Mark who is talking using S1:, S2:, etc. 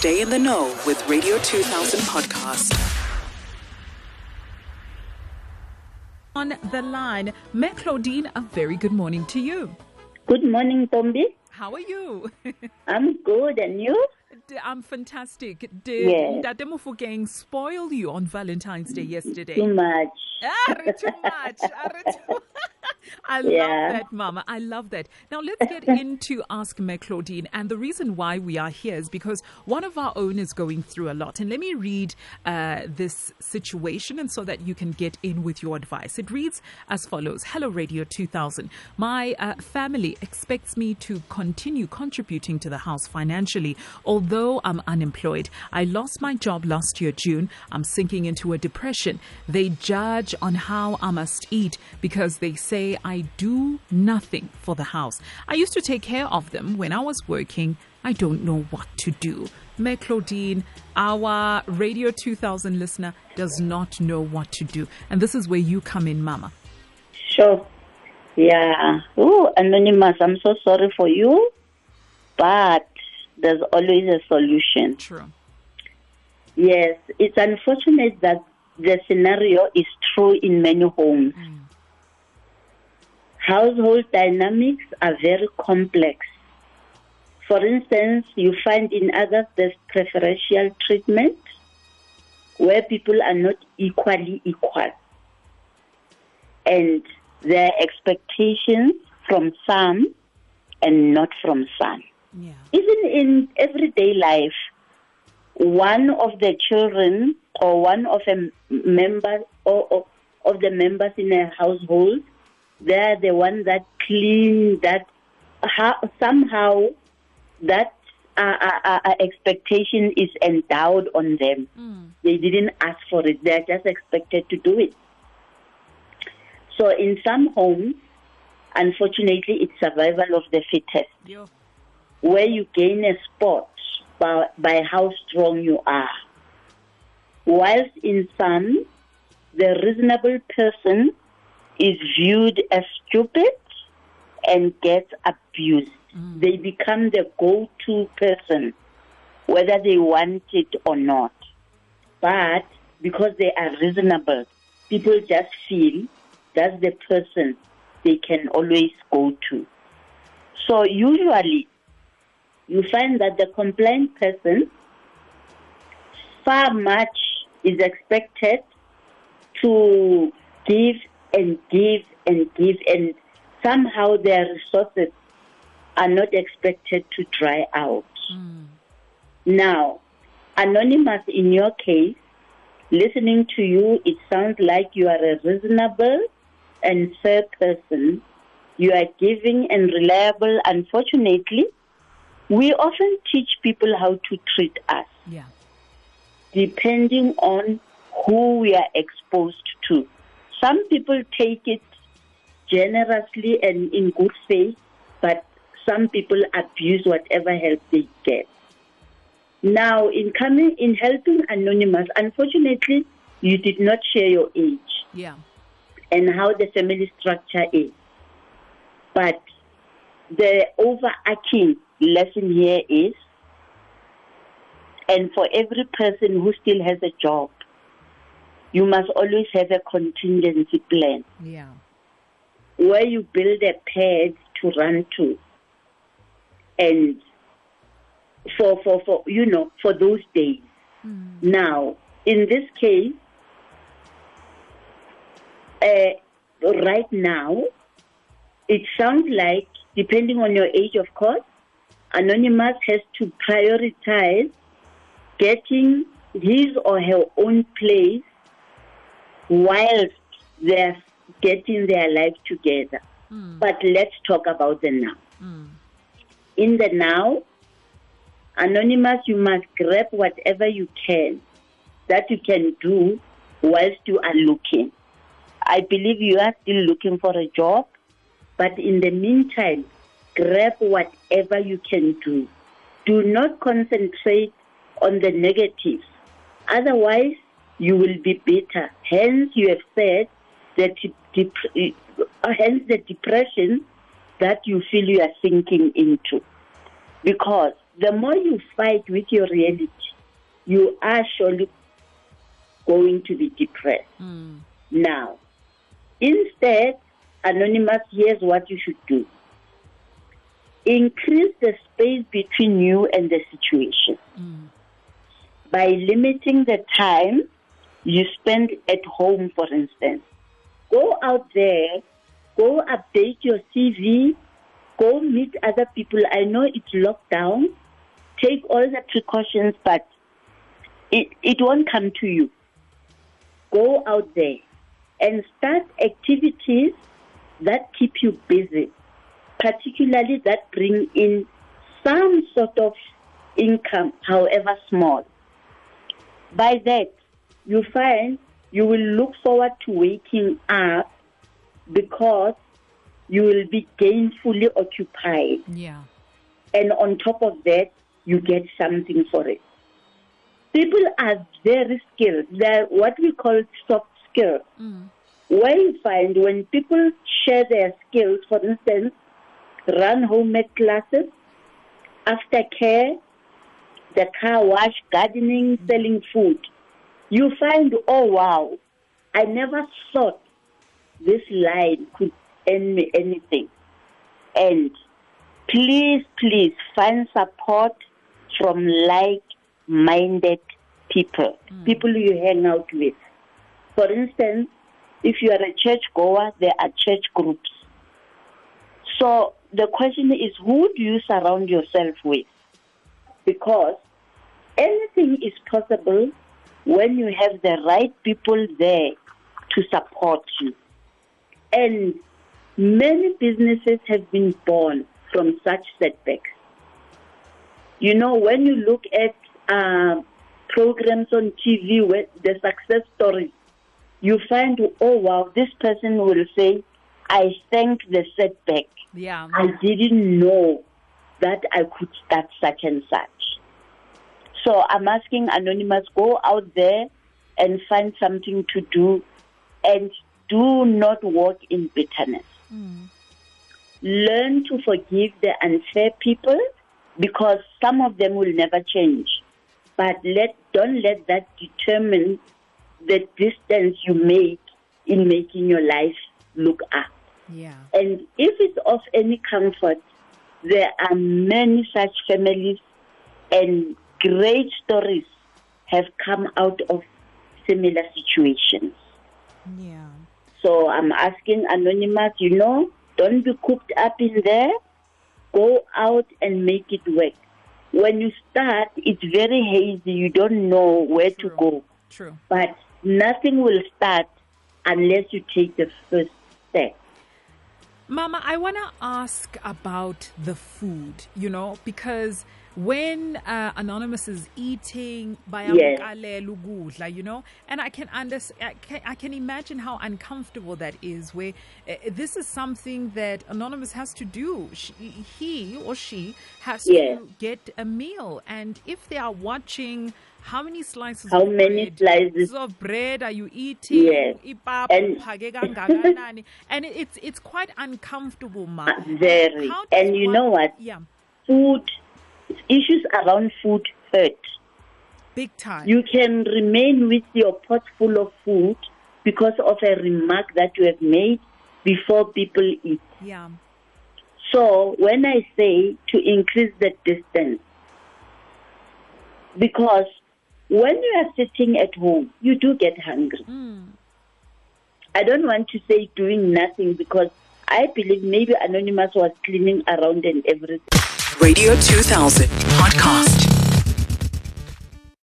S1: Stay in the know with Radio 2000 podcast.
S2: On the line, Mme Claudine, a very good morning to you.
S3: Good morning, Tombi.
S2: How are you?
S3: I'm good, and you?
S2: I'm fantastic. Did
S3: Yes.
S2: Ntate Mofokeng spoil you on Valentine's Day yesterday?
S3: Too much.
S2: Ah, too much. Ah, re too- I love
S3: Yeah.
S2: that, Mama. I love that. Now, let's get into Ask Mme Claudine. And the reason why we are here is because one of our own is going through a lot. And let me read uh, this situation and so that you can get in with your advice. It reads as follows Hello, Radio 2000. My uh, family expects me to continue contributing to the house financially, although I'm unemployed. I lost my job last year, June. I'm sinking into a depression. They judge on how I must eat because they say I do nothing for the house. I used to take care of them when I was working. I don't know what to do. Mme Claudine, our Radio 2000 listener, does not know what to do. And this is where you come in, Mama.
S3: Sure. Yeah. Oh, Anonymous, I'm so sorry for you, but there's always a solution.
S2: True.
S3: Yes, it's unfortunate that the scenario is true in many homes. Mm. Household dynamics are very complex. For instance, you find in others there's preferential treatment where people are not equally equal. And there are expectations from some and not from some
S2: Yeah.
S3: even in everyday life, one of the children or one of a member or, or of the members in a household, they're the one that clean that how, somehow that uh, uh, uh, uh, expectation is endowed on them. They didn't ask for it; they're just expected to do it. So, in some homes, unfortunately, it's survival of the fittest
S2: Yo.
S3: where you gain a spot by, by how strong you are. Whilst in some, the reasonable person is viewed as stupid and gets abused. Mm. They become the go to person, whether they want it or not. But because they are reasonable, people just feel that's the person they can always go to. So usually, you find that the compliant person far much is expected to give and give and give and somehow their resources are not expected to dry out. Hmm. Now, anonymous in your case, listening to you, it sounds like you are a reasonable and fair person. You are giving and reliable. Unfortunately, we often teach people how to treat us
S2: Yeah.
S3: depending on who we are exposed to. Some people take it generously and in good faith, but some people abuse whatever help they get. Now, in coming in helping Anonymous, unfortunately, you did not share your age
S2: Yeah.
S3: and how the family structure is. But the overarching lesson here is, and for every person who still has a job, you must always have a contingency plan
S2: Yeah.
S3: where you build a pad to run to. And for, for, for you know, for those days. Now, in this case, uh, right now, it sounds like, depending on your age, of course, Anonymous has to prioritize getting his or her own place whilst they're getting their life together. Hmm. But let's talk about the now. Hmm. In the now, Anonymous, you must grab whatever you can that you can do whilst you are looking. I believe you are still looking for a job, but in the meantime, grab whatever you can do. Do not concentrate on the negatives. Otherwise, you will be bitter. Hence, you have said that dep- uh, hence the depression that you feel you are sinking into. Because the more you fight with your reality, you are surely going to be depressed. Now, instead, Anonymous, here's what you should do increase the space between you and the situation by limiting the time you spend at home, for instance. Go out there, go update your CV, go meet other people. I know it's lockdown. Take all the precautions, but it, it won't come to you. Go out there and start activities that keep you busy, particularly that bring in some sort of income, however small. By that, you find you will look forward to waking up because you will be gainfully occupied.
S2: Yeah.
S3: And on top of that, you get something for it. People are very skilled. They're what we call soft skills. Mm. Where you find when people share their skills, for instance, run homemade classes, aftercare, the car wash, gardening, selling food, you find, oh wow, I never thought this line could earn me anything. And please, please find support from like minded people, hmm. people you hang out with. For instance, if you are a church goer, there are church groups. So the question is who do you surround yourself with? Because anything is possible when you have the right people there to support you. And many businesses have been born from such setbacks. You know, when you look at uh, programs on TV with the success stories, you find, oh wow, this person will say, I thank the setback.
S2: Yeah.
S3: I didn't know that I could start such and such. So I'm asking Anonymous, go out there and find something to do and do not walk in bitterness. Hmm. Learn to forgive the unfair people because some of them will never change. But let don't let that determine the distance you make in making your life look up.
S2: Yeah.
S3: And if it's of any comfort, there are many such families and great stories have come out of similar situations.
S2: Yeah.
S3: So I'm asking Anonymous, you know, don't be cooped up in there. Go out and make it work. When you start, it's very hazy. You don't know where to go.
S2: True.
S3: But nothing will start unless you take the first step.
S2: Mama, I want to ask about the food, you know, because when uh, Anonymous is eating,
S3: Yes.
S2: you know, and I can understand, I can, I can imagine how uncomfortable that is. Where uh, this is something that Anonymous has to do. She, he or she has
S3: Yes.
S2: to get a meal, and if they are watching. How many slices
S3: How
S2: of
S3: many
S2: bread,
S3: slices?
S2: of bread are you eating?
S3: Yes. And-
S2: and it's it's quite uncomfortable, ma.
S3: Uh, very. And you
S2: one-
S3: know what?
S2: Yeah,
S3: Food, issues around food hurt.
S2: big time.
S3: You can remain with your pot full of food because of a remark that you have made before people eat.
S2: yeah,
S3: So when I say to increase the distance, because when you are sitting at home, you do get hungry. Hmm. I don't want to say doing nothing because I believe maybe Anonymous was cleaning around and everything.
S1: Radio 2000 podcast.